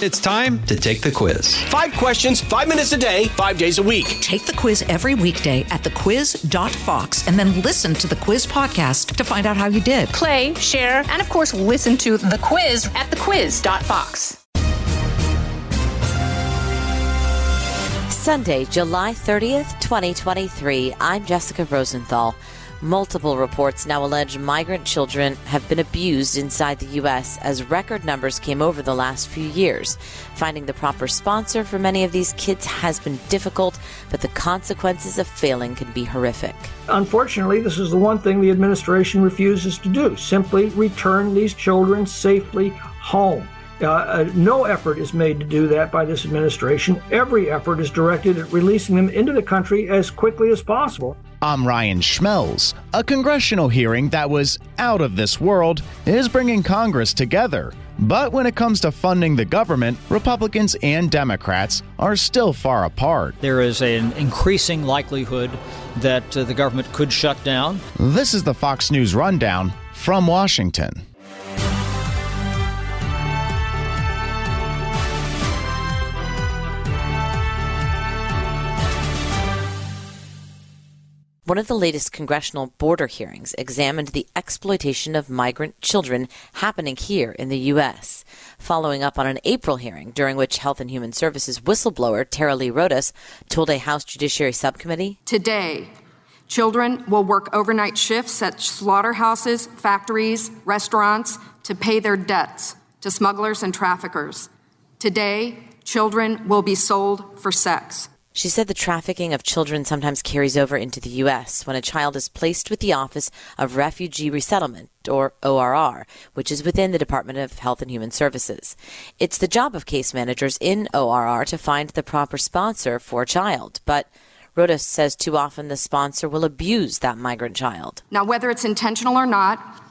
It's time to take the quiz. Five questions, five minutes a day, five days a week. Take the quiz every weekday at thequiz.fox and then listen to the quiz podcast to find out how you did. Play, share, and of course, listen to the quiz at thequiz.fox. Sunday, July 30th, 2023. I'm Jessica Rosenthal. Multiple reports now allege migrant children have been abused inside the U.S. as record numbers came over the last few years. Finding the proper sponsor for many of these kids has been difficult, but the consequences of failing can be horrific. Unfortunately, this is the one thing the administration refuses to do simply return these children safely home. Uh, uh, no effort is made to do that by this administration. Every effort is directed at releasing them into the country as quickly as possible. I'm Ryan Schmelz. A congressional hearing that was out of this world is bringing Congress together. But when it comes to funding the government, Republicans and Democrats are still far apart. There is an increasing likelihood that uh, the government could shut down. This is the Fox News Rundown from Washington. One of the latest congressional border hearings examined the exploitation of migrant children happening here in the U.S. Following up on an April hearing during which Health and Human Services whistleblower Tara Lee Rodas told a House Judiciary subcommittee Today, children will work overnight shifts at slaughterhouses, factories, restaurants to pay their debts to smugglers and traffickers. Today, children will be sold for sex. She said the trafficking of children sometimes carries over into the U.S. when a child is placed with the Office of Refugee Resettlement, or ORR, which is within the Department of Health and Human Services. It's the job of case managers in ORR to find the proper sponsor for a child, but Rodas says too often the sponsor will abuse that migrant child. Now, whether it's intentional or not,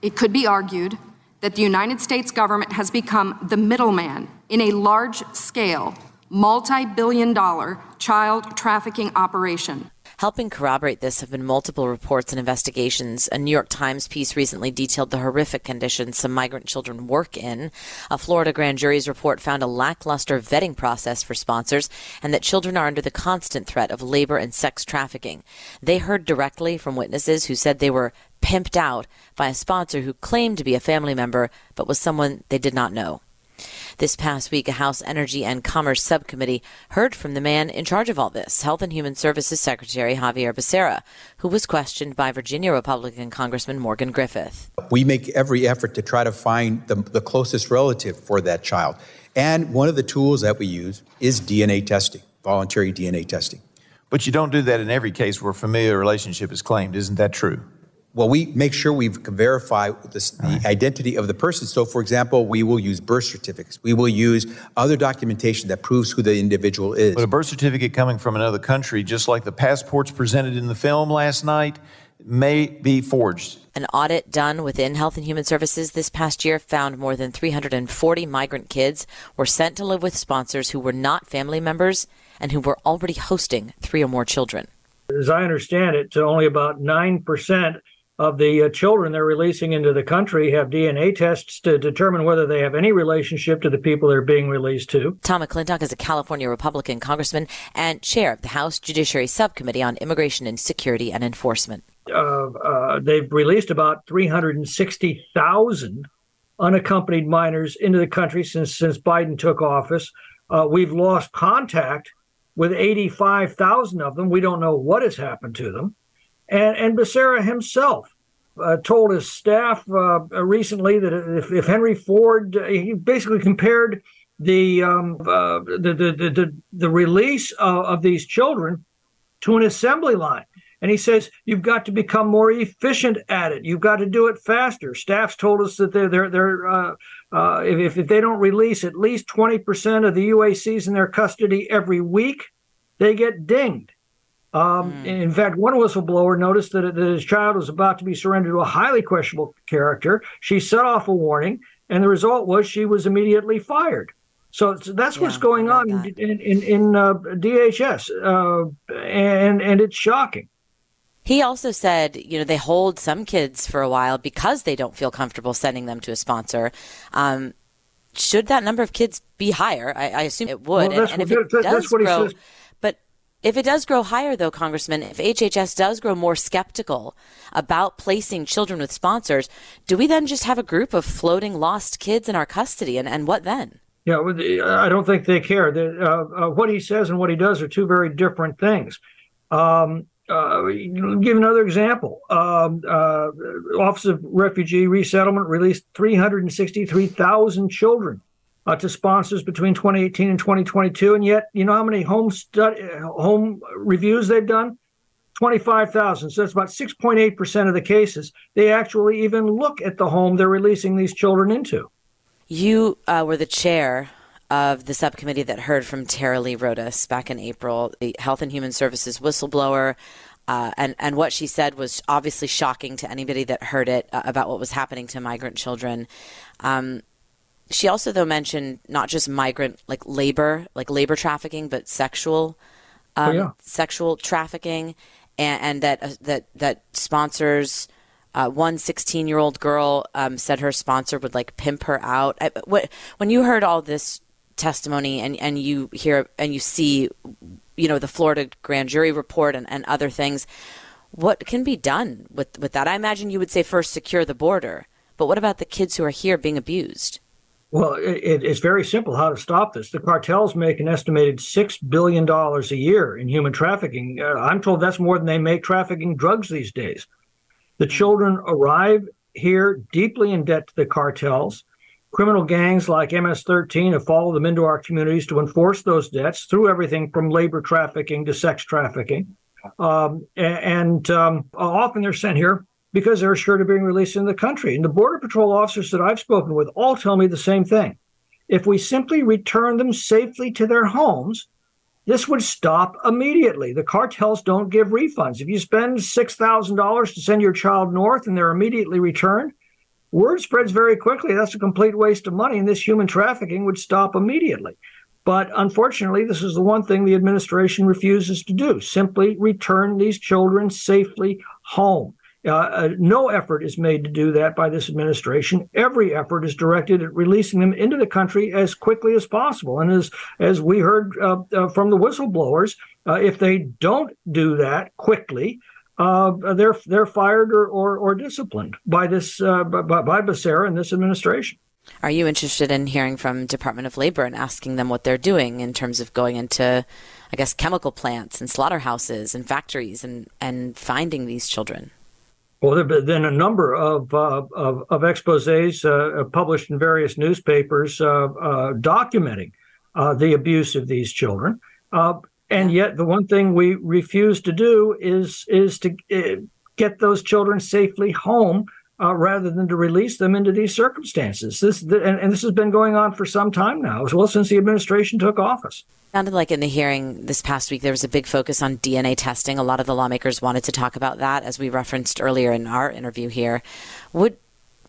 it could be argued that the United States government has become the middleman in a large scale multi billion dollar child trafficking operation. Helping corroborate this have been multiple reports and investigations. A New York Times piece recently detailed the horrific conditions some migrant children work in. A Florida grand jury's report found a lackluster vetting process for sponsors and that children are under the constant threat of labor and sex trafficking. They heard directly from witnesses who said they were pimped out by a sponsor who claimed to be a family member but was someone they did not know. This past week, a House Energy and Commerce subcommittee heard from the man in charge of all this, Health and Human Services Secretary Xavier Becerra, who was questioned by Virginia Republican Congressman Morgan Griffith. We make every effort to try to find the, the closest relative for that child. And one of the tools that we use is DNA testing, voluntary DNA testing. But you don't do that in every case where a familial relationship is claimed. Isn't that true? Well, we make sure we verify this, the right. identity of the person. So, for example, we will use birth certificates. We will use other documentation that proves who the individual is. But a birth certificate coming from another country, just like the passports presented in the film last night, may be forged. An audit done within Health and Human Services this past year found more than 340 migrant kids were sent to live with sponsors who were not family members and who were already hosting three or more children. As I understand it, to only about 9% of the uh, children they're releasing into the country have DNA tests to determine whether they have any relationship to the people they're being released to. Tom McClintock is a California Republican congressman and chair of the House Judiciary Subcommittee on Immigration and Security and Enforcement. Uh, uh, they've released about 360,000 unaccompanied minors into the country since since Biden took office. Uh, we've lost contact with 85,000 of them. We don't know what has happened to them. And, and Becerra himself uh, told his staff uh, recently that if, if Henry Ford, uh, he basically compared the, um, uh, the, the, the, the, release of, of these children to an assembly line. And he says, you've got to become more efficient at it. You've got to do it faster. Staffs told us that they're, they're, they're uh, uh, if, if they don't release at least 20% of the UACs in their custody every week, they get dinged. Um, mm. In fact, one whistleblower noticed that, that his child was about to be surrendered to a highly questionable character. She set off a warning, and the result was she was immediately fired. So, so that's yeah, what's going on in, in, in, in uh, DHS, uh, and and it's shocking. He also said, you know, they hold some kids for a while because they don't feel comfortable sending them to a sponsor. Um, should that number of kids be higher? I, I assume it would. Well, and, and if it that, does grow, if it does grow higher, though, Congressman, if HHS does grow more skeptical about placing children with sponsors, do we then just have a group of floating lost kids in our custody? And, and what then? Yeah, I don't think they care. Uh, uh, what he says and what he does are two very different things. Um, uh, give another example. Um, uh, Office of Refugee Resettlement released 363,000 children uh, to sponsors between 2018 and 2022, and yet you know how many home study, home reviews they've done? 25,000. So that's about 6.8 percent of the cases they actually even look at the home they're releasing these children into. You uh, were the chair of the subcommittee that heard from Tara Lee Rodas back in April, the Health and Human Services whistleblower. Uh, and, and what she said was obviously shocking to anybody that heard it uh, about what was happening to migrant children. Um, she also, though, mentioned not just migrant, like labor, like labor trafficking, but sexual, oh, um, oh, yeah. sexual trafficking, and, and that uh, that that sponsors uh, one 16 year old girl um, said her sponsor would like pimp her out. I, what, when you heard all this testimony and, and you hear and you see, you know, the Florida grand jury report and, and other things, what can be done with, with that? I imagine you would say first secure the border, but what about the kids who are here being abused? Well, it, it's very simple how to stop this. The cartels make an estimated $6 billion a year in human trafficking. Uh, I'm told that's more than they make trafficking drugs these days. The children arrive here deeply in debt to the cartels. Criminal gangs like MS 13 have followed them into our communities to enforce those debts through everything from labor trafficking to sex trafficking. Um, and um, often they're sent here because they're assured of being released in the country. And the Border Patrol officers that I've spoken with all tell me the same thing. If we simply return them safely to their homes, this would stop immediately. The cartels don't give refunds. If you spend $6,000 to send your child north and they're immediately returned, word spreads very quickly. That's a complete waste of money, and this human trafficking would stop immediately. But unfortunately, this is the one thing the administration refuses to do simply return these children safely home. Uh, uh, no effort is made to do that by this administration. Every effort is directed at releasing them into the country as quickly as possible. And as as we heard uh, uh from the whistleblowers, uh, if they don't do that quickly, uh, they're they're fired or, or, or disciplined by this by, by Becerra and this administration. Are you interested in hearing from Department of Labor and asking them what they're doing in terms of going into, I guess, chemical plants and slaughterhouses and factories and, and finding these children? Well, there have been a number of uh, of, of exposés uh, published in various newspapers uh, uh documenting uh, the abuse of these children, uh, and yet the one thing we refuse to do is is to get those children safely home rather than to release them into these circumstances. This and, and this has been going on for some time now, as well since the administration took office. Sounded like in the hearing this past week there was a big focus on DNA testing. A lot of the lawmakers wanted to talk about that, as we referenced earlier in our interview here. Would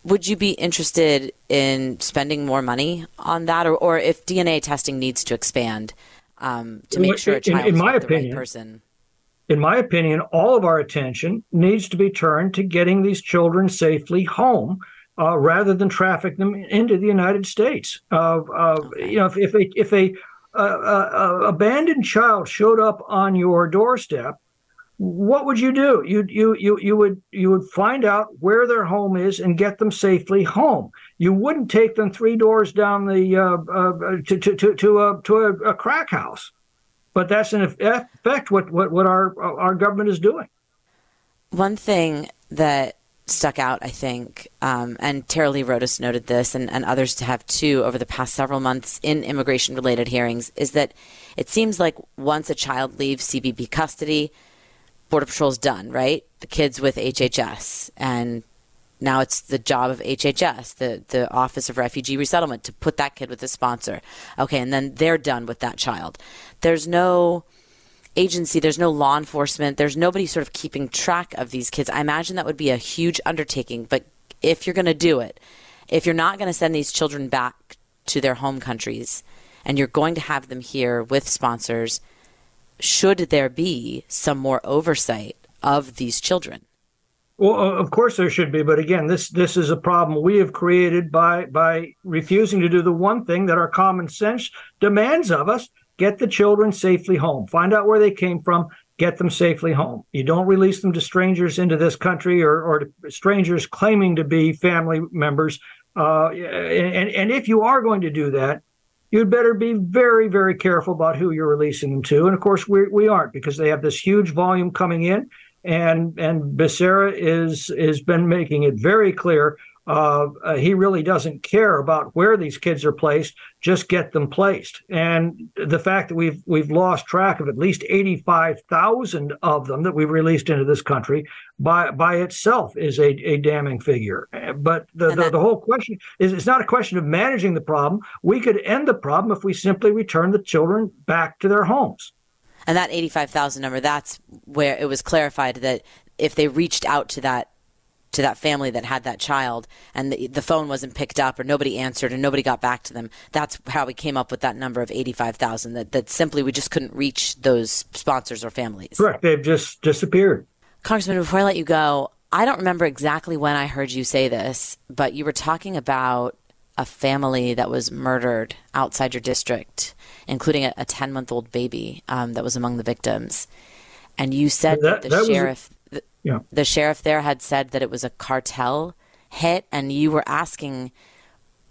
would you be interested in spending more money on that, or, or if DNA testing needs to expand um, to make sure a child in, in my opinion, right person? In my opinion, all of our attention needs to be turned to getting these children safely home. Uh, rather than traffic them into the United States, uh, uh, you know, if, if they if they a, abandoned child showed up on your doorstep, what would you do? You you you you would you would find out where their home is and get them safely home. You wouldn't take them three doors down the uh, uh, to to to to a to a, a, crack house, but that's in effect what what what our our government is doing. One thing that stuck out, I think, um, and Tara Lee Rodas noted this, and, and others have too over the past several months in immigration related hearings, is that it seems like once a child leaves CBP custody, Border Patrol's done, right? The kids with HHS. And now it's the job of HHS, the, the Office of Refugee Resettlement, to put that kid with a sponsor. Okay, and then they're done with that child. There's no agency, there's no law enforcement, there's nobody sort of keeping track of these kids. I imagine that would be a huge undertaking, but if you're going to do it, if you're not going to send these children back to their home countries and you're going to have them here with sponsors, should there be some more oversight of these children? Well, of course there should be, but again, this this is a problem we have created by by refusing to do the one thing that our common sense demands of us: get the children safely home, find out where they came from, get them safely home. You don't release them to strangers into this country or, or strangers claiming to be family members. Uh, and, and if you are going to do that, you'd better be very, very careful about who you're releasing them to. And of course, we, we aren't because they have this huge volume coming in. And and Becerra is has been making it very clear uh, uh, he really doesn't care about where these kids are placed. Just get them placed. And the fact that we've we've lost track of at least eighty five thousand of them that we've released into this country by by itself is a, a damning figure. But the, the, the whole question is it's not a question of managing the problem. We could end the problem if we simply return the children back to their homes. And that eighty five thousand number, that's where it was clarified that if they reached out to that to that family that had that child and the, the phone wasn't picked up or nobody answered and nobody got back to them that's how we came up with that number of 85,000 that that simply we just couldn't reach those sponsors or families. Correct. They've just disappeared. Congressman before i let you go i don't remember exactly when i heard you say this but you were talking about a family that was murdered outside your district including a 10 month old baby um, that was among the victims and you said that, that the that sheriff yeah. The sheriff there had said that it was a cartel hit, and you were asking,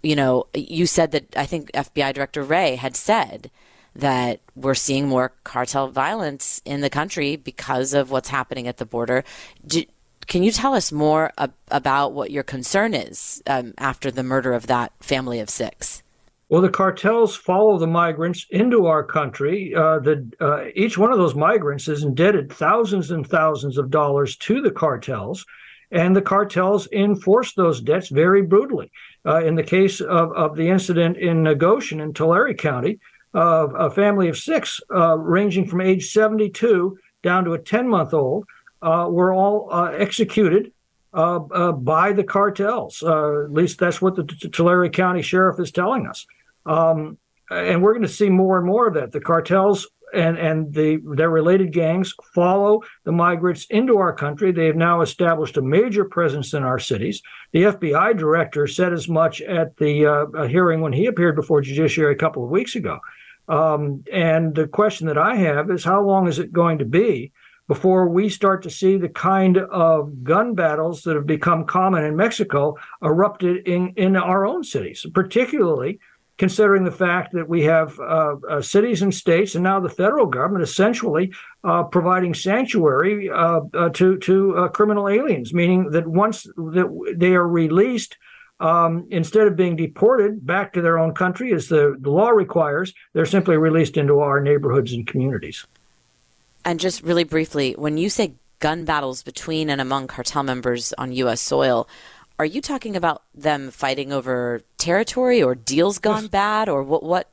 you know, you said that I think FBI Director Wray had said that we're seeing more cartel violence in the country because of what's happening at the border. Do, can you tell us more ab- about what your concern is um, after the murder of that family of six? Well, the cartels follow the migrants into our country. Uh, the, uh, each one of those migrants is indebted thousands and thousands of dollars to the cartels, and the cartels enforce those debts very brutally. Uh, in the case of, of the incident in Goshen in Tulare County, a family of six, uh, ranging from age 72 down to a 10 month old, were all uh, executed uh, uh, by the cartels. Uh, at least that's what the Tulare County Sheriff is telling us. Um, and we're going to see more and more of that. The cartels and and the their related gangs follow the migrants into our country. They have now established a major presence in our cities. The FBI director said as much at the uh, hearing when he appeared before Judiciary a couple of weeks ago. Um, and the question that I have is, how long is it going to be before we start to see the kind of gun battles that have become common in Mexico erupted in in our own cities, particularly? considering the fact that we have uh, uh, cities and states and now the federal government essentially uh, providing sanctuary uh, uh, to to uh, criminal aliens, meaning that once that they are released. Um, instead of being deported back to their own country, as the, the law requires, they're simply released into our neighborhoods and communities. And just really briefly, when you say gun battles between and among cartel members on U.S. soil, are you talking about them fighting over territory or deals gone bad or what? What?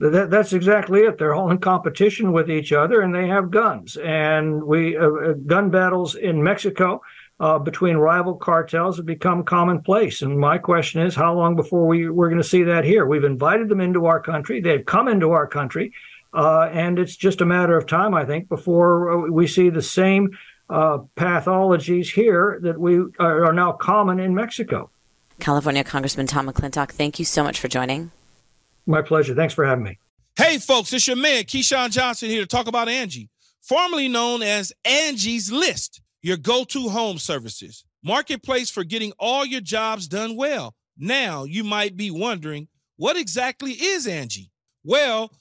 That, that's exactly it. They're all in competition with each other, and they have guns. And we uh, uh, gun battles in Mexico uh, between rival cartels have become commonplace. And my question is, how long before we we're going to see that here? We've invited them into our country. They've come into our country, uh, and it's just a matter of time, I think, before uh, we see the same uh, pathologies here that we are, are now common in Mexico. California Congressman Tom McClintock, thank you so much for joining. My pleasure. Thanks for having me. Hey, folks, it's your man, Keyshawn Johnson, here to talk about Angie, formerly known as Angie's List, your go to home services. Marketplace for getting all your jobs done well. Now, you might be wondering, what exactly is Angie? Well,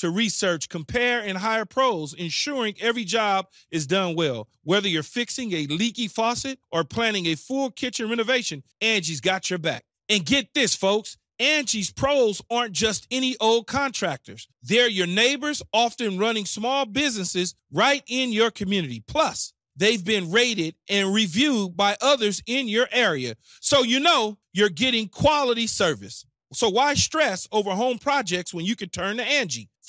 to research, compare, and hire pros, ensuring every job is done well. Whether you're fixing a leaky faucet or planning a full kitchen renovation, Angie's got your back. And get this, folks. Angie's pros aren't just any old contractors. They're your neighbors, often running small businesses right in your community. Plus, they've been rated and reviewed by others in your area. So you know you're getting quality service. So why stress over home projects when you can turn to Angie?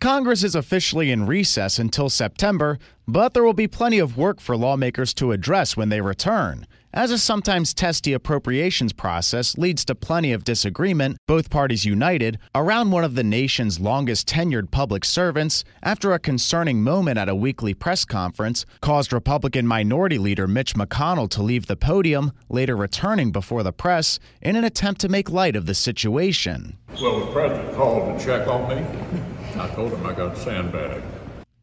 Congress is officially in recess until September, but there will be plenty of work for lawmakers to address when they return. As a sometimes testy appropriations process leads to plenty of disagreement, both parties united around one of the nation's longest tenured public servants after a concerning moment at a weekly press conference caused Republican Minority Leader Mitch McConnell to leave the podium, later returning before the press in an attempt to make light of the situation. Well, the president called to check on me. I told him I got sandbagged.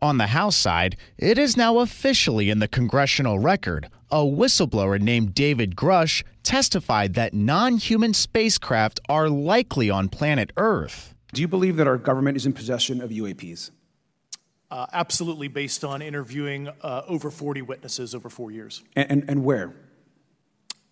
On the House side, it is now officially in the congressional record. A whistleblower named David Grush testified that non human spacecraft are likely on planet Earth. Do you believe that our government is in possession of UAPs? Uh, absolutely, based on interviewing uh, over 40 witnesses over four years. And, and, and where?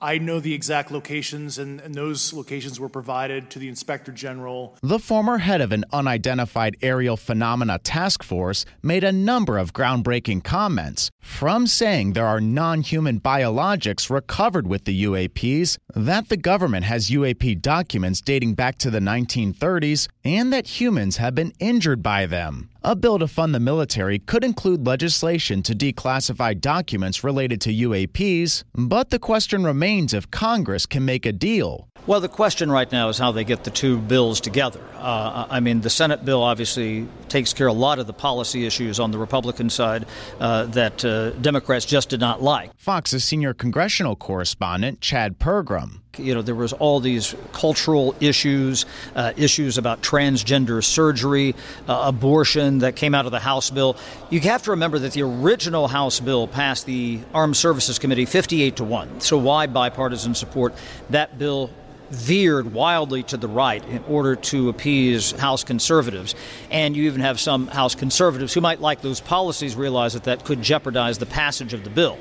I know the exact locations, and, and, those locations were provided to the Inspector General. The former head of an unidentified aerial phenomena task force made a number of groundbreaking comments, from saying there are non human biologics recovered with the UAPs, that the government has UAP documents dating back to the 1930s, and that humans have been injured by them. A bill to fund the military could include legislation to declassify documents related to UAPs, but the question remains if Congress can make a deal. Well, the question right now is how they get the two bills together. Uh, I mean, the Senate bill obviously takes care of a lot of the policy issues on the Republican side uh, that uh, Democrats just did not like. Fox's senior congressional correspondent, Chad Pergram. You know, there was all these cultural issues, uh, issues about transgender surgery, uh, abortion that came out of the House bill. You have to remember that the original House bill passed the Armed Services Committee 58 to 1. So, why bipartisan support? That bill veered wildly to the right in order to appease House conservatives. And you even have some House conservatives who might like those policies realize that that could jeopardize the passage of the bill.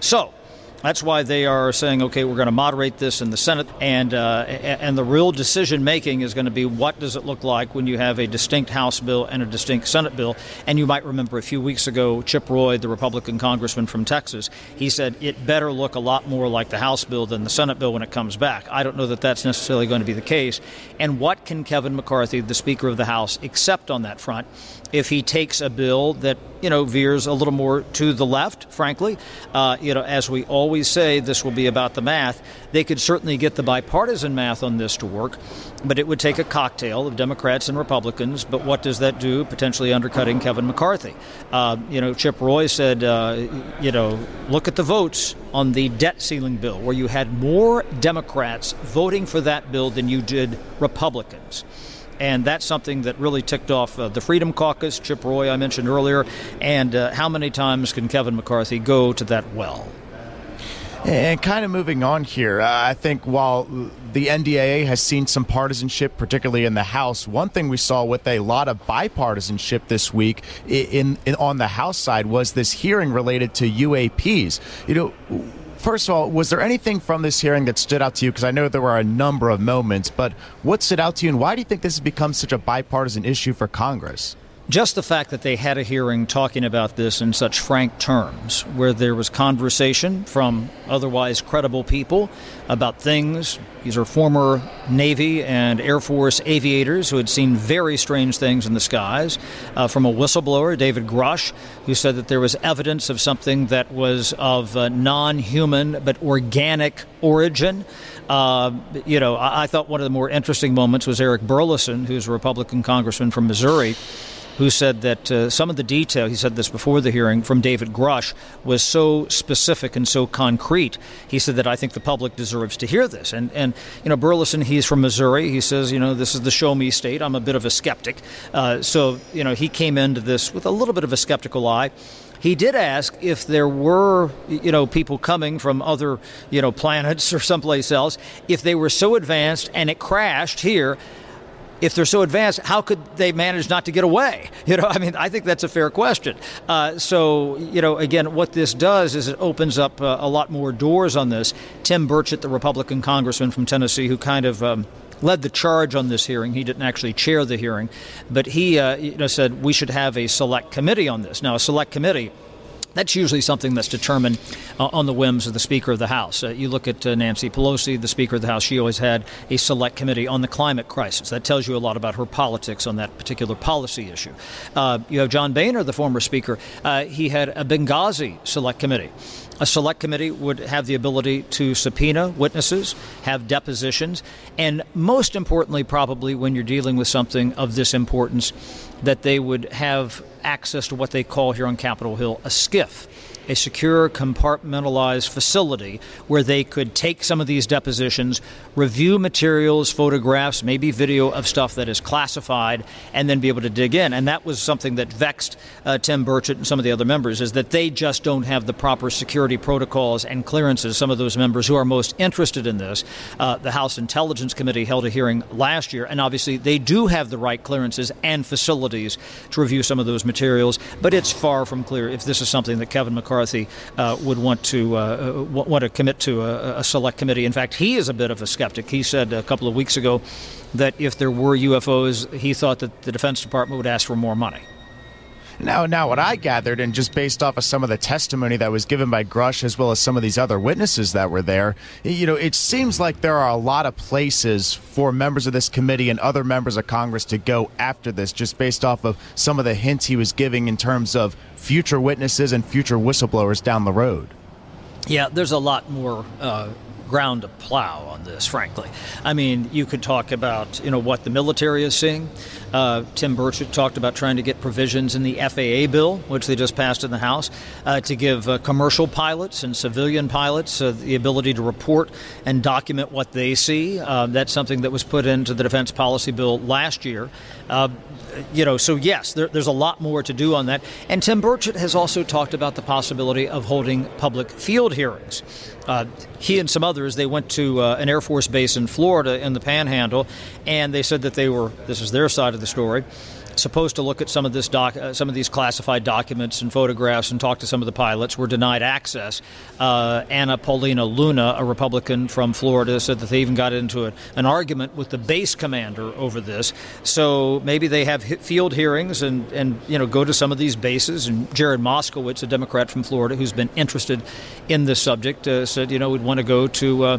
So, that's why they are saying, okay, we're going to moderate this in the Senate, and uh, and the real decision making is going to be what does it look like when you have a distinct House bill and a distinct Senate bill. And you might remember a few weeks ago, Chip Roy, the Republican congressman from Texas, he said it better look a lot more like the House bill than the Senate bill when it comes back. I don't know that that's necessarily going to be the case. And what can Kevin McCarthy, the Speaker of the House, accept on that front? If he takes a bill that you know veers a little more to the left. Frankly, uh, you know, as we always say, this will be about the math. They could certainly get the bipartisan math on this to work, but it would take a cocktail of Democrats and Republicans. But what does that do? Potentially undercutting Kevin McCarthy. Uh, you know, Chip Roy said, uh, you know, look at the votes on the debt ceiling bill, where you had more Democrats voting for that bill than you did Republicans and that's something that really ticked off uh, the Freedom Caucus, Chip Roy, I mentioned earlier, and uh, how many times can Kevin McCarthy go to that well? And kind of moving on here, uh, I think while the NDAA has seen some partisanship, particularly in the House, one thing we saw with a lot of bipartisanship this week in, in on the House side was this hearing related to UAPs. You know First of all, was there anything from this hearing that stood out to you? Because I know there were a number of moments, but what stood out to you, and why do you think this has become such a bipartisan issue for Congress? Just the fact that they had a hearing talking about this in such frank terms, where there was conversation from otherwise credible people about things. These are former Navy and Air Force aviators who had seen very strange things in the skies. Uh, from a whistleblower, David Grush, who said that there was evidence of something that was of uh, non human but organic origin. Uh, you know, I-, I thought one of the more interesting moments was Eric Burlison, who's a Republican congressman from Missouri who said that uh, some of the detail, he said this before the hearing, from David Grush was so specific and so concrete. He said that I think the public deserves to hear this. And, and you know, Burlison, he's from Missouri. He says, you know, this is the show me state. I'm a bit of a skeptic. Uh, so, you know, he came into this with a little bit of a skeptical eye. He did ask if there were, you know, people coming from other, you know, planets or someplace else, if they were so advanced and it crashed here, if they're so advanced, how could they manage not to get away? You know, I mean, I think that's a fair question. Uh, so, you know, again, what this does is it opens up uh, a lot more doors on this. Tim Burchett, the Republican congressman from Tennessee, who kind of um, led the charge on this hearing. He didn't actually chair the hearing, but he uh, you know, said we should have a select committee on this. Now, a select committee that's usually something that's determined uh, on the whims of the Speaker of the House. Uh, you look at uh, Nancy Pelosi, the Speaker of the House, she always had a select committee on the climate crisis. That tells you a lot about her politics on that particular policy issue. Uh, you have John Boehner, the former Speaker, uh, he had a Benghazi select committee. A select committee would have the ability to subpoena witnesses, have depositions, and most importantly, probably when you're dealing with something of this importance, that they would have access to what they call here on Capitol Hill a SCIF a secure, compartmentalized facility where they could take some of these depositions, review materials, photographs, maybe video of stuff that is classified, and then be able to dig in. And that was something that vexed uh, Tim Burchett and some of the other members, is that they just don't have the proper security protocols and clearances. Some of those members who are most interested in this, uh, the House Intelligence Committee held a hearing last year, and obviously they do have the right clearances and facilities to review some of those materials, but it's far from clear if this is something that Kevin McCarthy McCarthy uh, would want to uh, uh want to commit to a, a, select committee. In fact, he is a bit of a skeptic. He said a couple of weeks ago that if there were UFOs, he thought that the Defense Department would ask for more money. Now, now, what I gathered, and just based off of some of the testimony that was given by Grush, as well as some of these other witnesses that were there, you know, it seems like there are a lot of places for members of this committee and other members of Congress to go after this, just based off of some of the hints he was giving in terms of future witnesses and future whistleblowers down the road. Yeah, there's a lot more uh, ground to plow on this, frankly. I mean, you could talk about you know what the military is seeing. Uh, Tim Burchett talked about trying to get provisions in the FAA bill, which they just passed in the House, uh, to give uh, commercial pilots and civilian pilots uh, the ability to report and document what they see. Uh, that's something that was put into the defense policy bill last year. Uh, you know, so yes, there, there's a lot more to do on that. And Tim Burchett has also talked about the possibility of holding public field hearings. He and some others, they went to uh, an Air Force base in Florida in the Panhandle, and they said that they were, this is their side of the story, supposed to look at some of this doc, uh, some of these classified documents and photographs and talk to some of the pilots were denied access. Uh, Anna Paulina Luna, a Republican from Florida, said that they even got into a, an argument with the base commander over this. So maybe they have field hearings and, and you know go to some of these bases. And Jared Moskowitz, a Democrat from Florida who's been interested in this subject, uh, said you know we'd want to go to uh,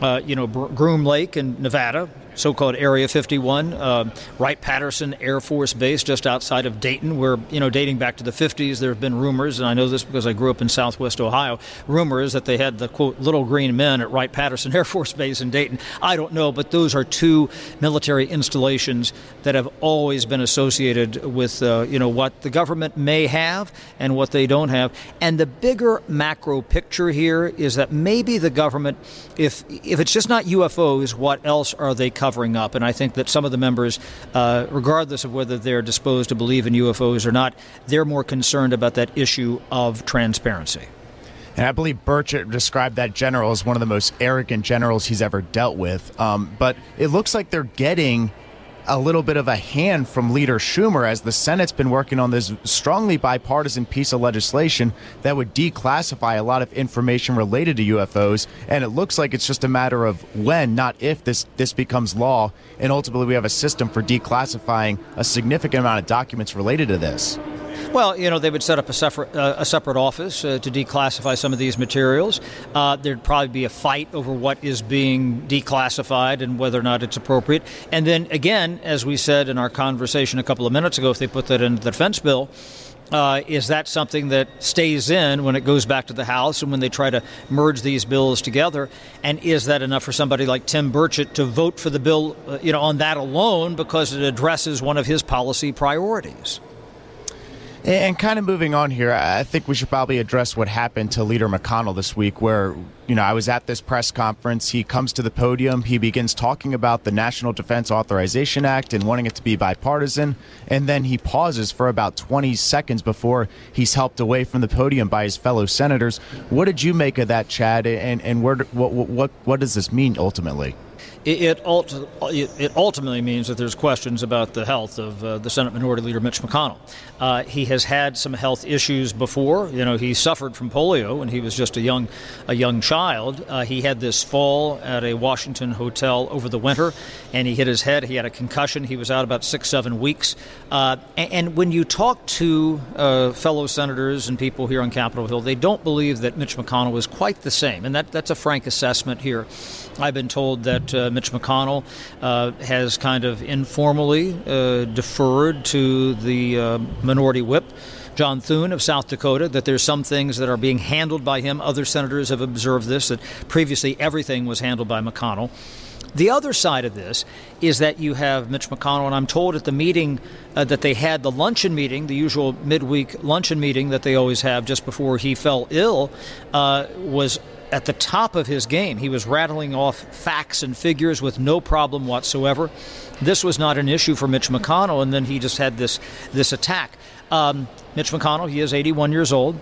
uh, you know Groom Lake in Nevada, so-called Area 51, uh, Wright Patterson Air Force Base, just outside of Dayton, where you know, dating back to the 50s, there have been rumors, and I know this because I grew up in Southwest Ohio. Rumors that they had the quote little green men at Wright Patterson Air Force Base in Dayton. I don't know, but those are two military installations that have always been associated with uh, you know what the government may have and what they don't have. And the bigger macro picture here is that maybe the government, if if it's just not UFOs, what else are they? Covering up. And I think that some of the members, uh, regardless of whether they're disposed to believe in UFOs or not, they're more concerned about that issue of transparency. And I believe Burchett described that general as one of the most arrogant generals he's ever dealt with. Um, but it looks like they're getting a little bit of a hand from Leader Schumer as the Senate's been working on this strongly bipartisan piece of legislation that would declassify a lot of information related to UFOs. And it looks like it's just a matter of when, not if, this, this becomes law. And ultimately, we have a system for declassifying a significant amount of documents related to this. Well, you know, they would set up a separate, uh, a separate office uh, to declassify some of these materials. Uh, there'd probably be a fight over what is being declassified and whether or not it's appropriate. And then again, as we said in our conversation a couple of minutes ago, if they put that into the defense bill, uh, is that something that stays in when it goes back to the House and when they try to merge these bills together? And is that enough for somebody like Tim Burchett to vote for the bill, uh, you know, on that alone because it addresses one of his policy priorities? And kind of moving on here, I think we should probably address what happened to Leader McConnell this week, where, you know, I was at this press conference. He comes to the podium, he begins talking about the National Defense Authorization Act and wanting it to be bipartisan, and then he pauses for about 20 seconds before he's helped away from the podium by his fellow senators. What did you make of that, Chad, and, and where, what, what, what does this mean ultimately? It, it, ultimately means that there's questions about the health of uh, the Senate Minority Leader Mitch McConnell. Uh, he has had some health issues before. You know, he suffered from polio when he was just a young, a young child. Uh, he had this fall at a Washington hotel over the winter, and he hit his head. He had a concussion. He was out about six, seven weeks. Uh, and, and, when you talk to uh, fellow senators and people here on Capitol Hill, they don't believe that Mitch McConnell is quite the same, and that, that's a frank assessment here. I've been told that uh, Mitch McConnell uh, has kind of informally uh, deferred to the uh, minority whip. John Thune of South Dakota, that there's some things that are being handled by him. Other senators have observed this, that previously everything was handled by McConnell. The other side of this is that you have Mitch McConnell, and I'm told at the meeting uh, that they had, the luncheon meeting, the usual midweek luncheon meeting that they always have just before he fell ill, uh, was at the top of his game. He was rattling off facts and figures with no problem whatsoever. This was not an issue for Mitch McConnell, and then he just had this this attack. Um, Mitch McConnell, he is 81 years old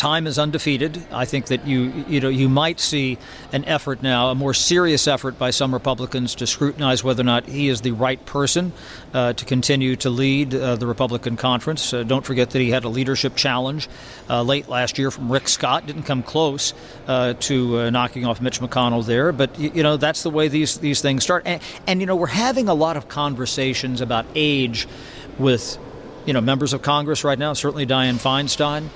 time is undefeated. I think that you you know you might see an effort now, a more serious effort by some Republicans to scrutinize whether or not he is the right person uh, to continue to lead uh, the Republican conference. Uh, don't forget that he had a leadership challenge uh, late last year from Rick Scott. Didn't come close uh, to uh, knocking off Mitch McConnell there, but you know that's the way these these things start. And, and you know we're having a lot of conversations about age with you know members of Congress right now. Certainly Dianne Feinstein.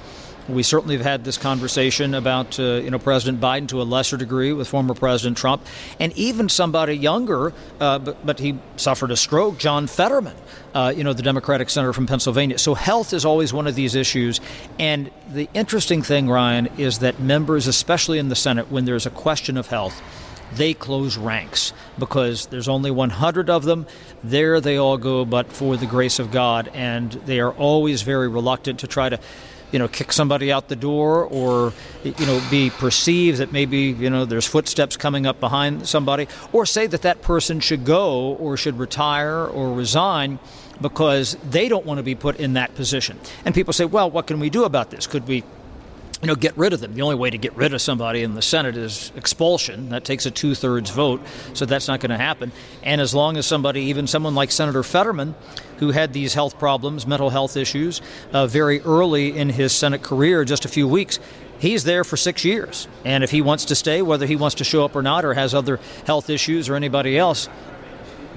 We certainly have had this conversation about, uh, you know, President Biden to a lesser degree with former President Trump, and even somebody younger, uh, but, but he suffered a stroke, John Fetterman, uh, you know, the Democratic senator from Pennsylvania. So health is always one of these issues. And the interesting thing, Ryan, is that members, especially in the Senate, when there's a question of health, they close ranks because there's only 100 of them. There they all go, but for the grace of God. And they are always very reluctant to try to you know, kick somebody out the door or, you know, be perceived that maybe, you know, there's footsteps coming up behind somebody, or say that that person should go or should retire or resign because they don't want to be put in that position. And people say, well, what can we do about this? Could we you know, get rid of them. The only way to get rid of somebody in the Senate is expulsion. That takes a two thirds vote, so that's not going to happen. And as long as somebody, even someone like Senator Fetterman, who had these health problems, mental health issues, uh, very early in his Senate career, just a few weeks, he's there for six years. And if he wants to stay, whether he wants to show up or not, or has other health issues or anybody else,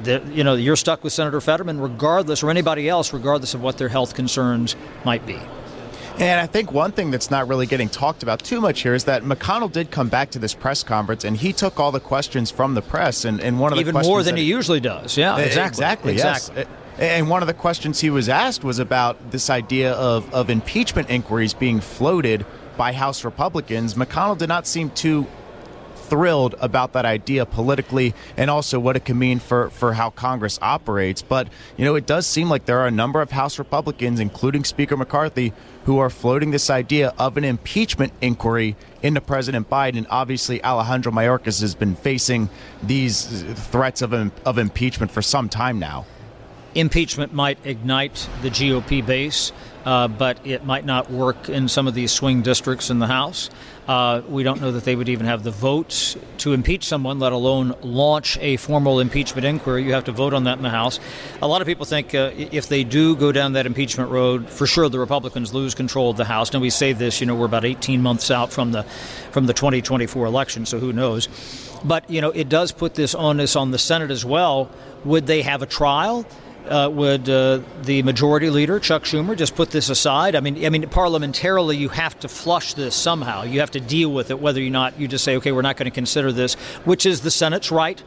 the, you know, you're stuck with Senator Fetterman, regardless, or anybody else, regardless of what their health concerns might be. And I think one thing that's not really getting talked about too much here is that McConnell did come back to this press conference and he took all the questions from the press. And, and one of the even more than he usually does. Yeah, exactly. Exactly. Exactly. Yes. Eh, and one of the questions he was asked was about this idea of, of impeachment inquiries being floated by House Republicans. McConnell did not seem too thrilled about that idea politically and also what it can mean for, for how Congress operates. But, you know, it does seem like there are a number of House Republicans, including Speaker McCarthy, who are floating this idea of an impeachment inquiry into President Biden. Obviously, Alejandro Mayorkas has been facing these threats of, of impeachment for some time now. Impeachment might ignite the GOP base, uh, but it might not work in some of these swing districts in the House. Uh, we don't know that they would even have the votes to impeach someone, let alone launch a formal impeachment inquiry. You have to vote on that in the House. A lot of people think uh, if they do go down that impeachment road, for sure the Republicans lose control of the House. Now we say this, you know, we're about 18 months out from the from the 2024 election, so who knows? But you know, it does put this onus on the Senate as well. Would they have a trial? Uh, would uh, the majority leader Chuck Schumer just put this aside? I mean, I mean, parliamentarily, you have to flush this somehow. You have to deal with it, whether or not you just say, "Okay, we're not going to consider this," which is the Senate's right,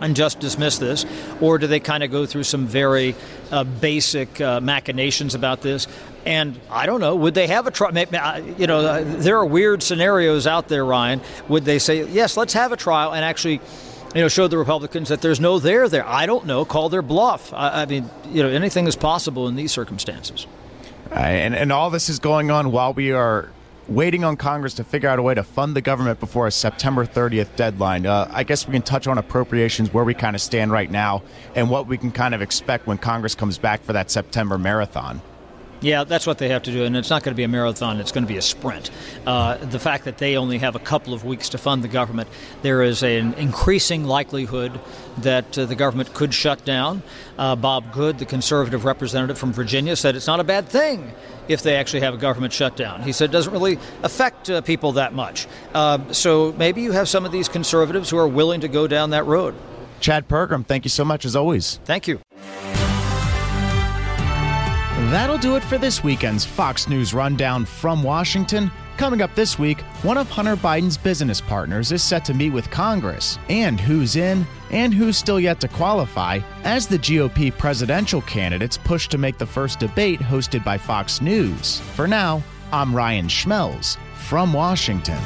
and just dismiss this, or do they kind of go through some very uh, basic uh, machinations about this? And I don't know. Would they have a trial? You know, uh, there are weird scenarios out there, Ryan. Would they say, "Yes, let's have a trial," and actually? You know, show the Republicans that there's no there there. I don't know. Call their bluff. I, I mean, you know, anything is possible in these circumstances. and, and all this is going on while we are waiting on Congress to figure out a way to fund the government before a September 30th deadline. Uh, I guess we can touch on appropriations, where we kind of stand right now, and what we can kind of expect when Congress comes back for that September marathon. Yeah, that's what they have to do, and it's not going to be a marathon, it's going to be a sprint. Uh, the fact that they only have a couple of weeks to fund the government, there is an increasing likelihood that uh, the government could shut down. Uh, Bob Good, the conservative representative from Virginia, said it's not a bad thing if they actually have a government shutdown. He said it doesn't really affect uh, people that much. Uh, so maybe you have some of these conservatives who are willing to go down that road. Chad Pergram, thank you so much as always. Thank you. That'll do it for this weekend's Fox News Rundown from Washington. Coming up this week, one of Hunter Biden's business partners is set to meet with Congress, and who's in and who's still yet to qualify as the GOP presidential candidates push to make the first debate hosted by Fox News. For now, I'm Ryan Schmelz from Washington.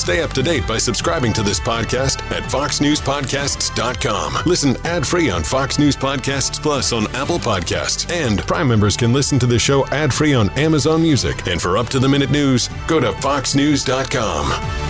Stay up to date by subscribing to this podcast at foxnewspodcasts.com. Listen ad-free on Fox News Podcasts Plus on Apple Podcasts. And Prime members can listen to the show ad-free on Amazon Music. And for up-to-the-minute news, go to foxnews.com.